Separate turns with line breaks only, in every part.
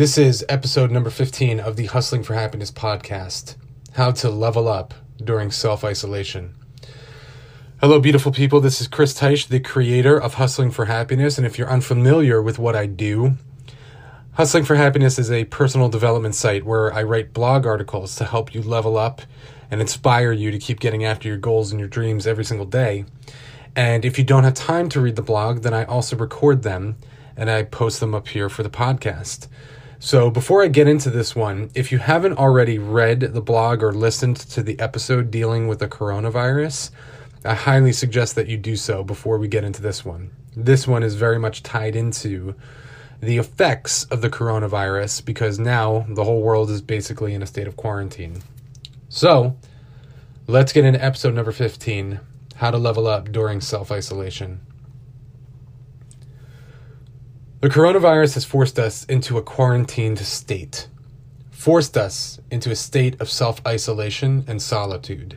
This is episode number 15 of the Hustling for Happiness podcast How to Level Up During Self Isolation. Hello, beautiful people. This is Chris Teich, the creator of Hustling for Happiness. And if you're unfamiliar with what I do, Hustling for Happiness is a personal development site where I write blog articles to help you level up and inspire you to keep getting after your goals and your dreams every single day. And if you don't have time to read the blog, then I also record them and I post them up here for the podcast. So, before I get into this one, if you haven't already read the blog or listened to the episode dealing with the coronavirus, I highly suggest that you do so before we get into this one. This one is very much tied into the effects of the coronavirus because now the whole world is basically in a state of quarantine. So, let's get into episode number 15 How to Level Up During Self Isolation. The coronavirus has forced us into a quarantined state, forced us into a state of self isolation and solitude.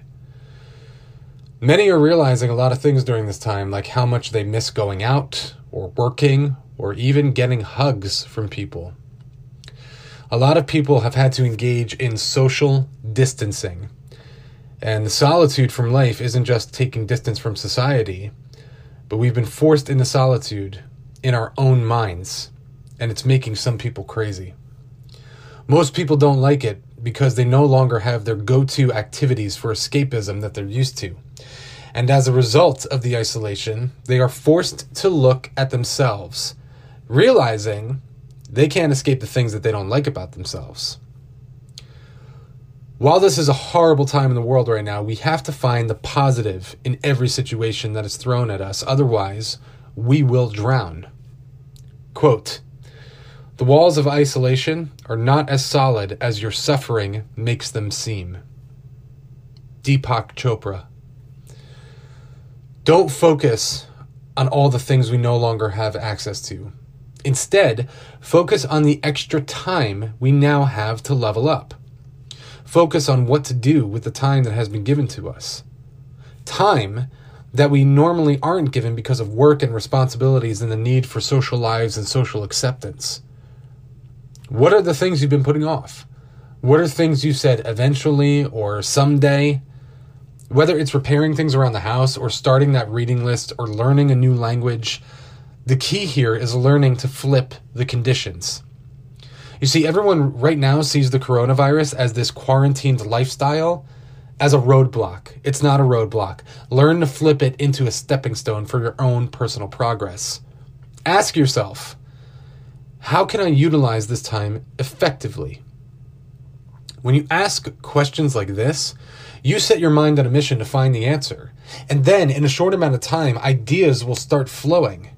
Many are realizing a lot of things during this time, like how much they miss going out, or working, or even getting hugs from people. A lot of people have had to engage in social distancing. And the solitude from life isn't just taking distance from society, but we've been forced into solitude in our own minds, and it's making some people crazy. Most people don't like it because they no longer have their go to activities for escapism that they're used to. And as a result of the isolation, they are forced to look at themselves, realizing they can't escape the things that they don't like about themselves. While this is a horrible time in the world right now, we have to find the positive in every situation that is thrown at us. Otherwise, we will drown. Quote The walls of isolation are not as solid as your suffering makes them seem. Deepak Chopra. Don't focus on all the things we no longer have access to. Instead, focus on the extra time we now have to level up. Focus on what to do with the time that has been given to us. Time that we normally aren't given because of work and responsibilities and the need for social lives and social acceptance. What are the things you've been putting off? What are things you said eventually or someday? Whether it's repairing things around the house or starting that reading list or learning a new language, the key here is learning to flip the conditions. You see, everyone right now sees the coronavirus as this quarantined lifestyle as a roadblock. It's not a roadblock. Learn to flip it into a stepping stone for your own personal progress. Ask yourself, how can I utilize this time effectively? When you ask questions like this, you set your mind on a mission to find the answer. And then, in a short amount of time, ideas will start flowing.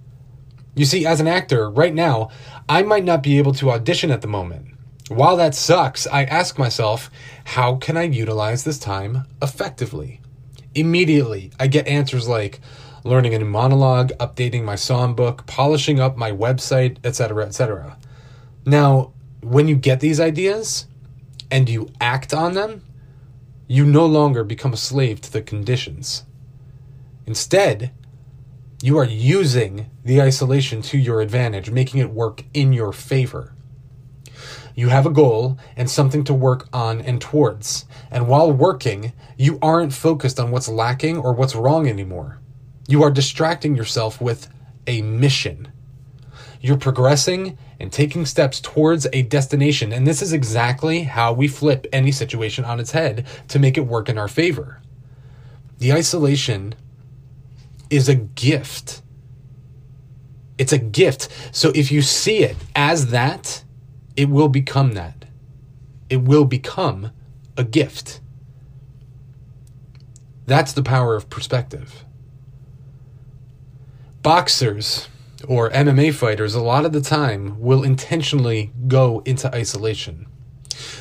You see, as an actor, right now, I might not be able to audition at the moment. While that sucks, I ask myself, how can I utilize this time effectively? Immediately, I get answers like learning a new monologue, updating my songbook, polishing up my website, etc., etc. Now, when you get these ideas and you act on them, you no longer become a slave to the conditions. Instead, you are using the isolation to your advantage, making it work in your favor. You have a goal and something to work on and towards. And while working, you aren't focused on what's lacking or what's wrong anymore. You are distracting yourself with a mission. You're progressing and taking steps towards a destination. And this is exactly how we flip any situation on its head to make it work in our favor. The isolation is a gift. It's a gift. So if you see it as that, it will become that. It will become a gift. That's the power of perspective. Boxers or MMA fighters, a lot of the time, will intentionally go into isolation.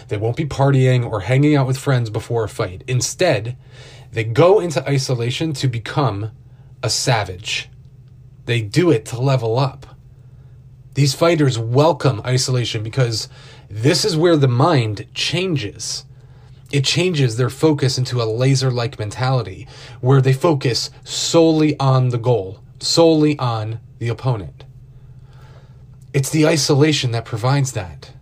They won't be partying or hanging out with friends before a fight. Instead, they go into isolation to become a savage. They do it to level up. These fighters welcome isolation because this is where the mind changes. It changes their focus into a laser like mentality where they focus solely on the goal, solely on the opponent. It's the isolation that provides that.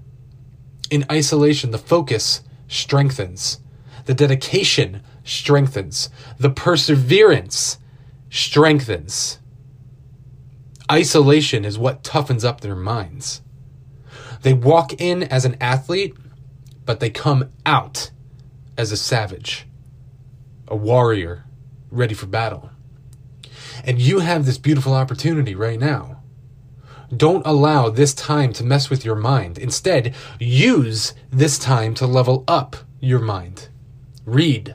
In isolation, the focus strengthens, the dedication strengthens, the perseverance strengthens. Isolation is what toughens up their minds. They walk in as an athlete, but they come out as a savage, a warrior, ready for battle. And you have this beautiful opportunity right now. Don't allow this time to mess with your mind. Instead, use this time to level up your mind. Read,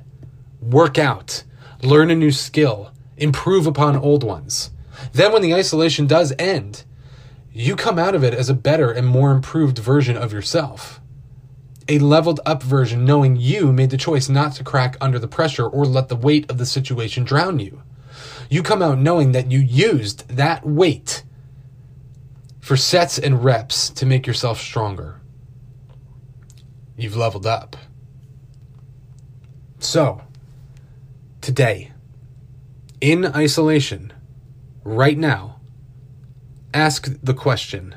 work out, learn a new skill, improve upon old ones. Then, when the isolation does end, you come out of it as a better and more improved version of yourself. A leveled up version, knowing you made the choice not to crack under the pressure or let the weight of the situation drown you. You come out knowing that you used that weight for sets and reps to make yourself stronger. You've leveled up. So, today, in isolation, right now, ask the question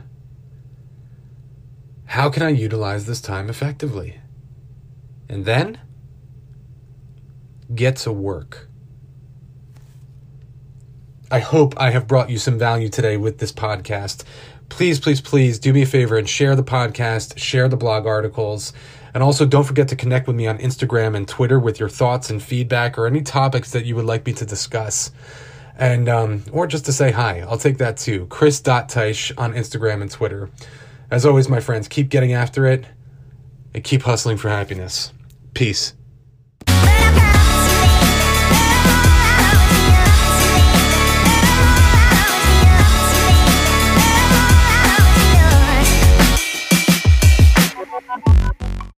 How can I utilize this time effectively? And then, get to work. I hope I have brought you some value today with this podcast please, please, please do me a favor and share the podcast, share the blog articles. And also, don't forget to connect with me on Instagram and Twitter with your thoughts and feedback or any topics that you would like me to discuss. And, um, or just to say hi. I'll take that too. Chris.Teisch on Instagram and Twitter. As always, my friends, keep getting after it and keep hustling for happiness. Peace.